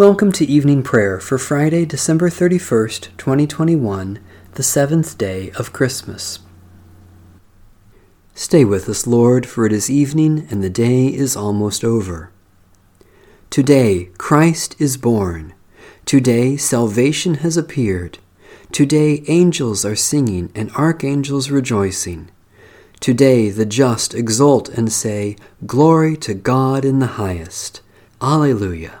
Welcome to evening prayer for Friday, December 31st, 2021, the seventh day of Christmas. Stay with us, Lord, for it is evening and the day is almost over. Today, Christ is born. Today, salvation has appeared. Today, angels are singing and archangels rejoicing. Today, the just exult and say, Glory to God in the highest. Alleluia.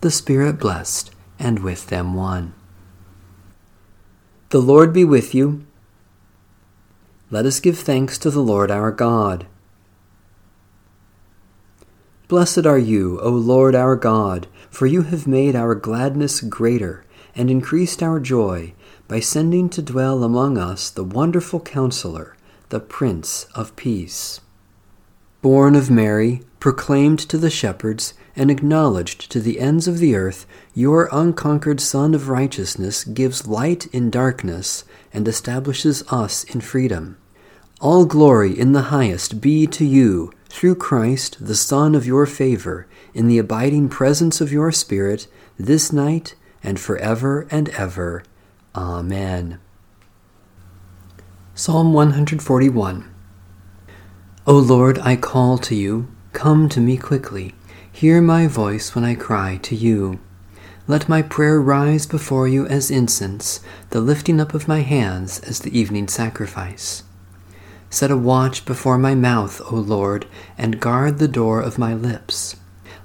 the Spirit blessed, and with them one. The Lord be with you. Let us give thanks to the Lord our God. Blessed are you, O Lord our God, for you have made our gladness greater, and increased our joy, by sending to dwell among us the wonderful Counselor, the Prince of Peace. Born of Mary, proclaimed to the shepherds, and acknowledged to the ends of the earth, your unconquered Sun of righteousness gives light in darkness and establishes us in freedom. All glory in the highest be to you, through Christ, the Son of your favor, in the abiding presence of your Spirit, this night and forever and ever. Amen. Psalm 141 O Lord, I call to you, come to me quickly. Hear my voice when I cry to you. Let my prayer rise before you as incense, the lifting up of my hands as the evening sacrifice. Set a watch before my mouth, O Lord, and guard the door of my lips.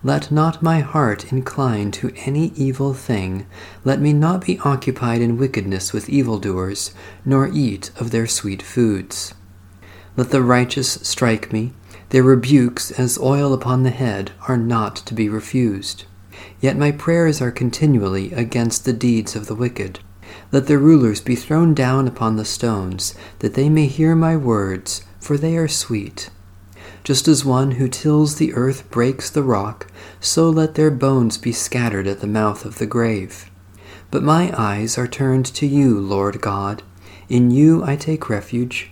Let not my heart incline to any evil thing. Let me not be occupied in wickedness with evildoers, nor eat of their sweet foods. Let the righteous strike me, their rebukes, as oil upon the head, are not to be refused. Yet my prayers are continually against the deeds of the wicked. Let their rulers be thrown down upon the stones, that they may hear my words, for they are sweet. Just as one who tills the earth breaks the rock, so let their bones be scattered at the mouth of the grave. But my eyes are turned to you, Lord God. In you I take refuge.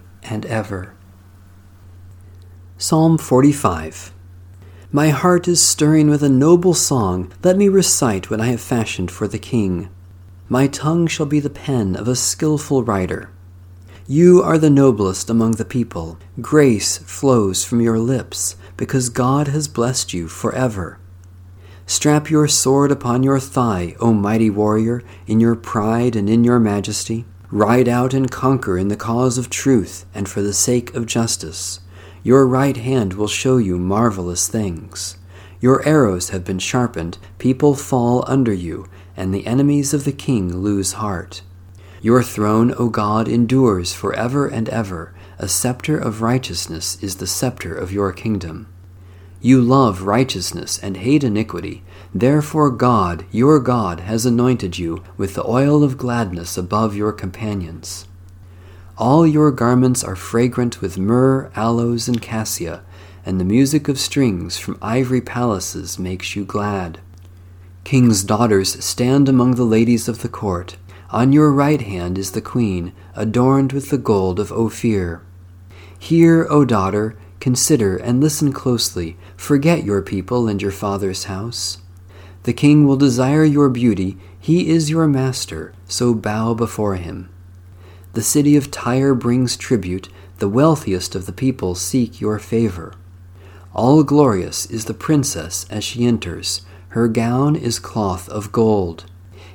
and ever. Psalm 45 My heart is stirring with a noble song. Let me recite what I have fashioned for the king. My tongue shall be the pen of a skilful writer. You are the noblest among the people. Grace flows from your lips, because God has blessed you forever. Strap your sword upon your thigh, O mighty warrior, in your pride and in your majesty. Ride out and conquer in the cause of truth and for the sake of justice. Your right hand will show you marvelous things. Your arrows have been sharpened, people fall under you, and the enemies of the king lose heart. Your throne, O God, endures for ever and ever. A scepter of righteousness is the scepter of your kingdom. You love righteousness and hate iniquity. Therefore, God, your God, has anointed you with the oil of gladness above your companions. All your garments are fragrant with myrrh, aloes, and cassia, and the music of strings from ivory palaces makes you glad. King's daughters stand among the ladies of the court. On your right hand is the queen, adorned with the gold of Ophir. Hear, O daughter, consider and listen closely. Forget your people and your father's house. The king will desire your beauty. He is your master, so bow before him. The city of Tyre brings tribute, the wealthiest of the people seek your favor. All glorious is the princess as she enters, Her gown is cloth of gold.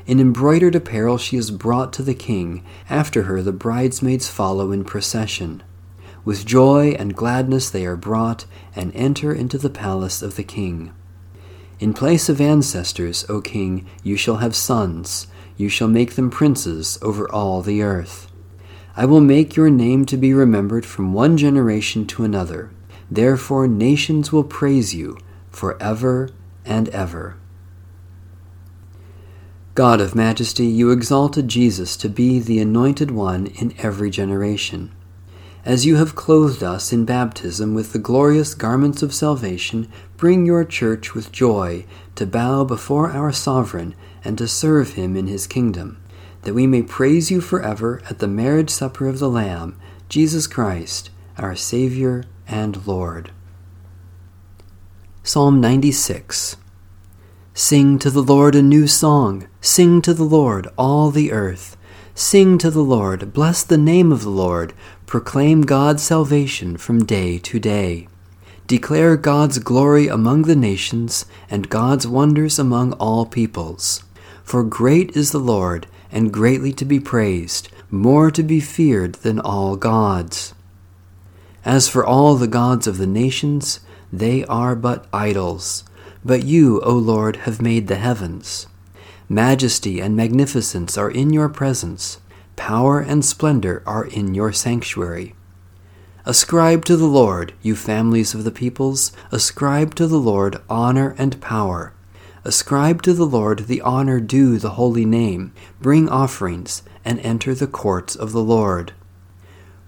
In embroidered apparel she is brought to the king. After her the bridesmaids follow in procession. With joy and gladness they are brought and enter into the palace of the king. In place of ancestors, O king, you shall have sons. You shall make them princes over all the earth. I will make your name to be remembered from one generation to another. Therefore nations will praise you for ever and ever. God of majesty, you exalted Jesus to be the anointed one in every generation. As you have clothed us in baptism with the glorious garments of salvation, bring your church with joy to bow before our sovereign and to serve him in his kingdom, that we may praise you forever at the marriage supper of the Lamb, Jesus Christ, our Savior and Lord. Psalm 96 Sing to the Lord a new song. Sing to the Lord, all the earth. Sing to the Lord, bless the name of the Lord, proclaim God's salvation from day to day. Declare God's glory among the nations, and God's wonders among all peoples. For great is the Lord, and greatly to be praised, more to be feared than all gods. As for all the gods of the nations, they are but idols. But you, O Lord, have made the heavens. Majesty and magnificence are in your presence, power and splendor are in your sanctuary. Ascribe to the Lord, you families of the peoples, ascribe to the Lord honor and power. Ascribe to the Lord the honor due the holy name, bring offerings, and enter the courts of the Lord.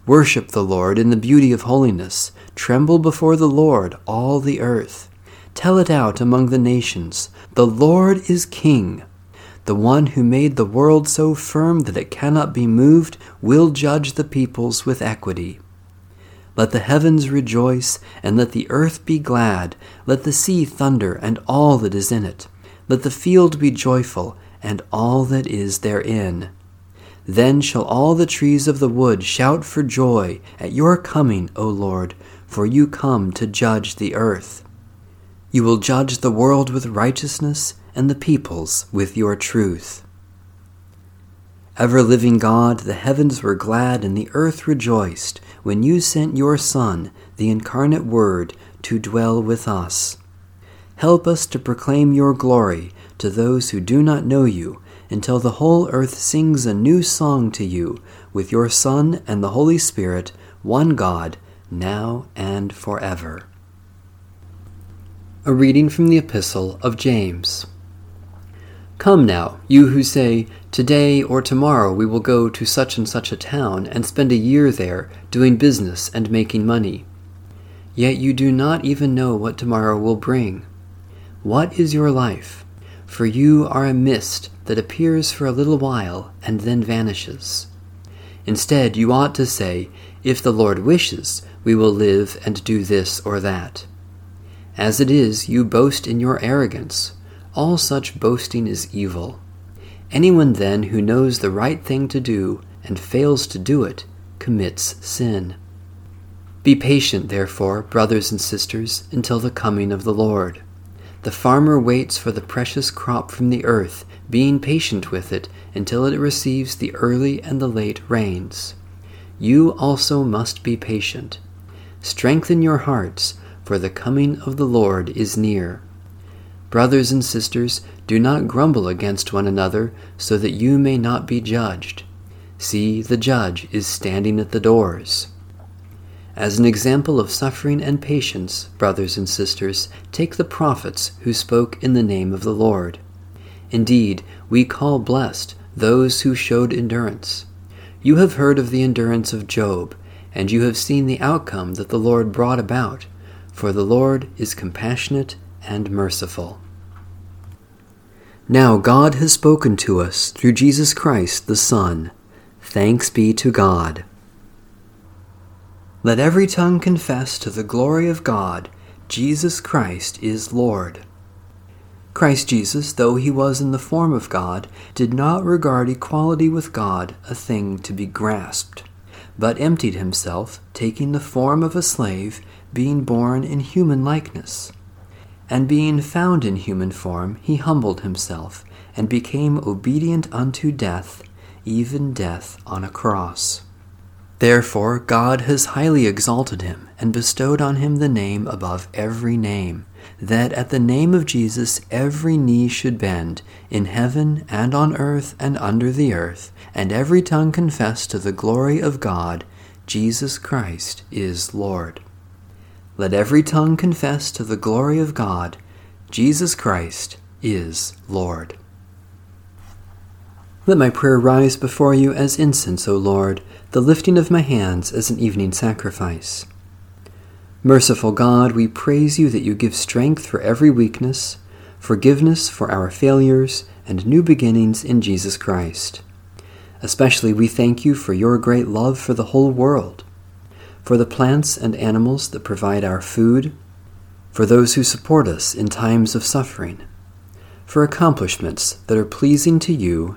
Worship the Lord in the beauty of holiness, tremble before the Lord, all the earth. Tell it out among the nations, the Lord is King. The one who made the world so firm that it cannot be moved will judge the peoples with equity. Let the heavens rejoice, and let the earth be glad. Let the sea thunder, and all that is in it. Let the field be joyful, and all that is therein. Then shall all the trees of the wood shout for joy at your coming, O Lord, for you come to judge the earth. You will judge the world with righteousness and the peoples with your truth. Ever living God, the heavens were glad and the earth rejoiced when you sent your Son, the incarnate Word, to dwell with us. Help us to proclaim your glory to those who do not know you until the whole earth sings a new song to you with your Son and the Holy Spirit, one God, now and forever. A reading from the Epistle of James. Come now, you who say, Today or tomorrow we will go to such and such a town and spend a year there, doing business and making money. Yet you do not even know what tomorrow will bring. What is your life? For you are a mist that appears for a little while and then vanishes. Instead, you ought to say, If the Lord wishes, we will live and do this or that. As it is, you boast in your arrogance. All such boasting is evil. Anyone then who knows the right thing to do and fails to do it commits sin. Be patient, therefore, brothers and sisters, until the coming of the Lord. The farmer waits for the precious crop from the earth, being patient with it until it receives the early and the late rains. You also must be patient. Strengthen your hearts, for the coming of the Lord is near. Brothers and sisters, do not grumble against one another, so that you may not be judged. See, the judge is standing at the doors. As an example of suffering and patience, brothers and sisters, take the prophets who spoke in the name of the Lord. Indeed, we call blessed those who showed endurance. You have heard of the endurance of Job, and you have seen the outcome that the Lord brought about, for the Lord is compassionate and merciful. Now God has spoken to us through Jesus Christ the Son. Thanks be to God. Let every tongue confess to the glory of God, Jesus Christ is Lord. Christ Jesus, though he was in the form of God, did not regard equality with God a thing to be grasped, but emptied himself, taking the form of a slave, being born in human likeness And being found in human form, he humbled himself, and became obedient unto death, even death on a cross. Therefore God has highly exalted him, and bestowed on him the name above every name, that at the name of Jesus every knee should bend, in heaven and on earth and under the earth, and every tongue confess to the glory of God, Jesus Christ is Lord. Let every tongue confess to the glory of God, Jesus Christ is Lord. Let my prayer rise before you as incense, O Lord, the lifting of my hands as an evening sacrifice. Merciful God, we praise you that you give strength for every weakness, forgiveness for our failures, and new beginnings in Jesus Christ. Especially we thank you for your great love for the whole world for the plants and animals that provide our food, for those who support us in times of suffering, for accomplishments that are pleasing to you,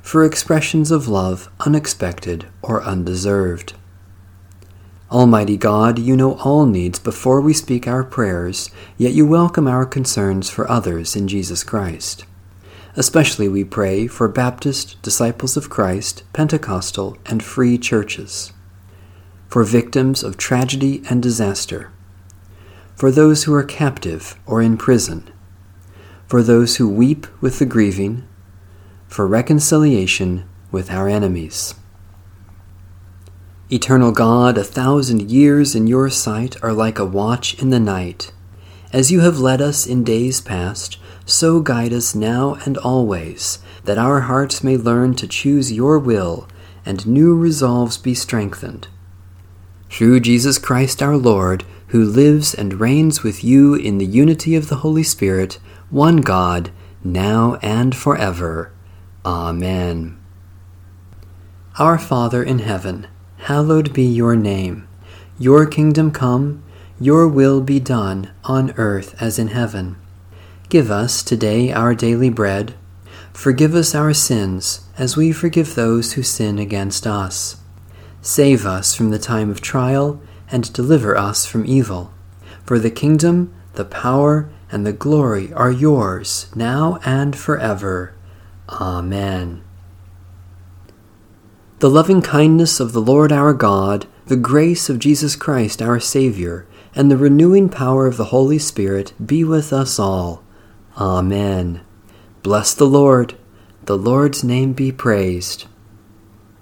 for expressions of love unexpected or undeserved. Almighty God, you know all needs before we speak our prayers, yet you welcome our concerns for others in Jesus Christ. Especially we pray for Baptist, Disciples of Christ, Pentecostal, and free churches for victims of tragedy and disaster, for those who are captive or in prison, for those who weep with the grieving, for reconciliation with our enemies. Eternal God, a thousand years in your sight are like a watch in the night. As you have led us in days past, so guide us now and always, that our hearts may learn to choose your will and new resolves be strengthened through Jesus Christ our Lord, who lives and reigns with you in the unity of the Holy Spirit, one God, now and forever. Amen. Our Father in heaven, hallowed be your name. Your kingdom come, your will be done, on earth as in heaven. Give us today our daily bread. Forgive us our sins, as we forgive those who sin against us Save us from the time of trial, and deliver us from evil. For the kingdom, the power, and the glory are yours, now and forever. Amen. The loving kindness of the Lord our God, the grace of Jesus Christ our Saviour, and the renewing power of the Holy Spirit be with us all. Amen. Bless the Lord. The Lord's name be praised.